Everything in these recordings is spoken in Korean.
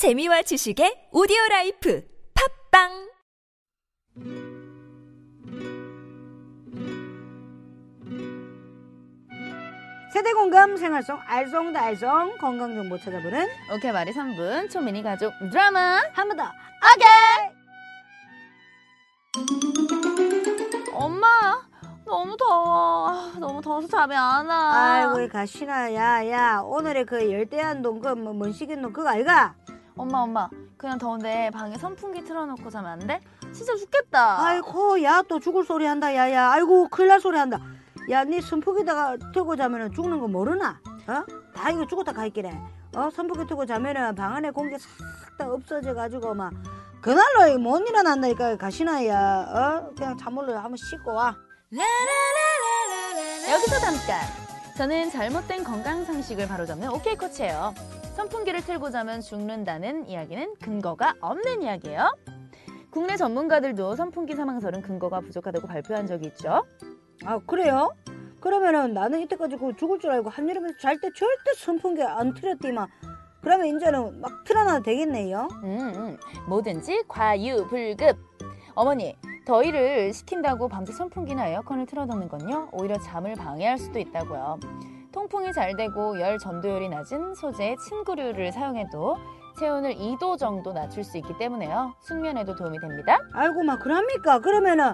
재미와 지식의 오디오 라이프 팝빵 세대 공감 생활송 알쏭달쏭 건강 정보 찾아보는 오케이 말이 3분 초미니 가족 드라마 한 번 더. 엄마 너무 더워 아, 너무 더워서 잠이 안 와. 아이고 이 가시나 야야 오늘의 그 열대한 동 그뭐 문식인동 그거 아이가? 엄마 엄마 그냥 더운데 방에 선풍기 틀어놓고 자면 안 돼? 진짜 죽겠다. 아이고 야 또 죽을 소리 한다 야야. 아이고 큰일 날 소리 한다. 야 네 선풍기다가 틀고 자면은 죽는 거 모르나? 어? 다 이거 죽었다 가있기래. 어 선풍기 틀고 자면은 방 안에 공기 싹 다 없어져 가지고 막 그날로 못 일어난다니까 가시나야. 어? 그냥 찬물로 한번 씻고 와. 여기서 잠깐. 저는 잘못된 건강 상식을 바로잡는 오케이 코치예요 선풍기를 틀고 자면 죽는다는 이야기는 근거가 없는 이야기예요 국내 전문가들도 선풍기 사망설은 근거가 부족하다고 발표한 적이 있죠 아 그래요? 그러면은 나는 이때까지 그 죽을 줄 알고 한여름에 잘 때 절대 선풍기 안 틀었디만 그러면 이제는 막 틀어놔도 되겠네요 음, 음. 뭐든지 과유불급. 어머니, 더위를 식힌다고 밤새 선풍기나 에어컨을 틀어놓는 건요, 오히려 잠을 방해할 수도 있다고요. 통풍이 잘 되고 열 전도율이 낮은 소재의 침구류를 사용해도 체온을 2도 정도 낮출 수 있기 때문에요. 숙면에도 도움이 됩니다. 아이고 막 그럽니까 그러면은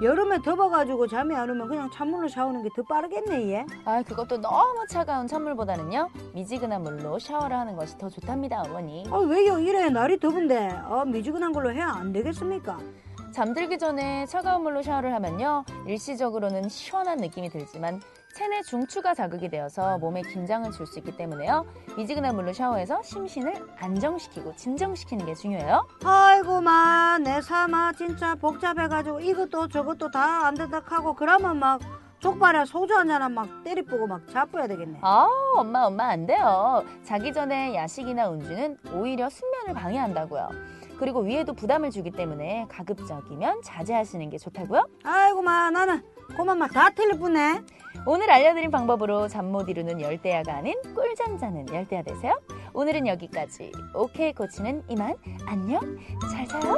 여름에 덥어가지고 잠이 안 오면 그냥 찬물로 샤워하는 게 더 빠르겠네 얘 아, 그것도 너무 차가운 찬물보다는요, 미지근한 물로 샤워를 하는 것이 더 좋답니다, 어머니. 아 왜요 이래 날이 더운데 어, 미지근한 걸로 해야 안 되겠습니까? 잠들기 전에 차가운 물로 샤워를 하면요 일시적으로는 시원한 느낌이 들지만 체내 중추가 자극이 되어서 몸에 긴장을 줄 수 있기 때문에요. 미지근한 물로 샤워해서 심신을 안정시키고 진정시키는 게 중요해요. 아이고 마내 삶아 진짜 복잡해가지고 이것도 저것도 다 안 된다 하고 그러면 막 족발에 소주 한잔 막 때리쁘고 막 자빠야 되겠네. 아 엄마 엄마 안 돼요. 자기 전에 야식이나 음주는 오히려 숙면을 방해한다고요. 그리고 위에도 부담을 주기 때문에 가급적이면 자제하시는 게 좋다고요? 아이고 마 나는 그만 막다 틀릴 뿐네 오늘 알려드린 방법으로 잠 못 이루는 열대야가 아닌 꿀잠 자는 열대야 되세요? 오늘은 여기까지. 오케이 코치는 이만. 안녕. 잘 자요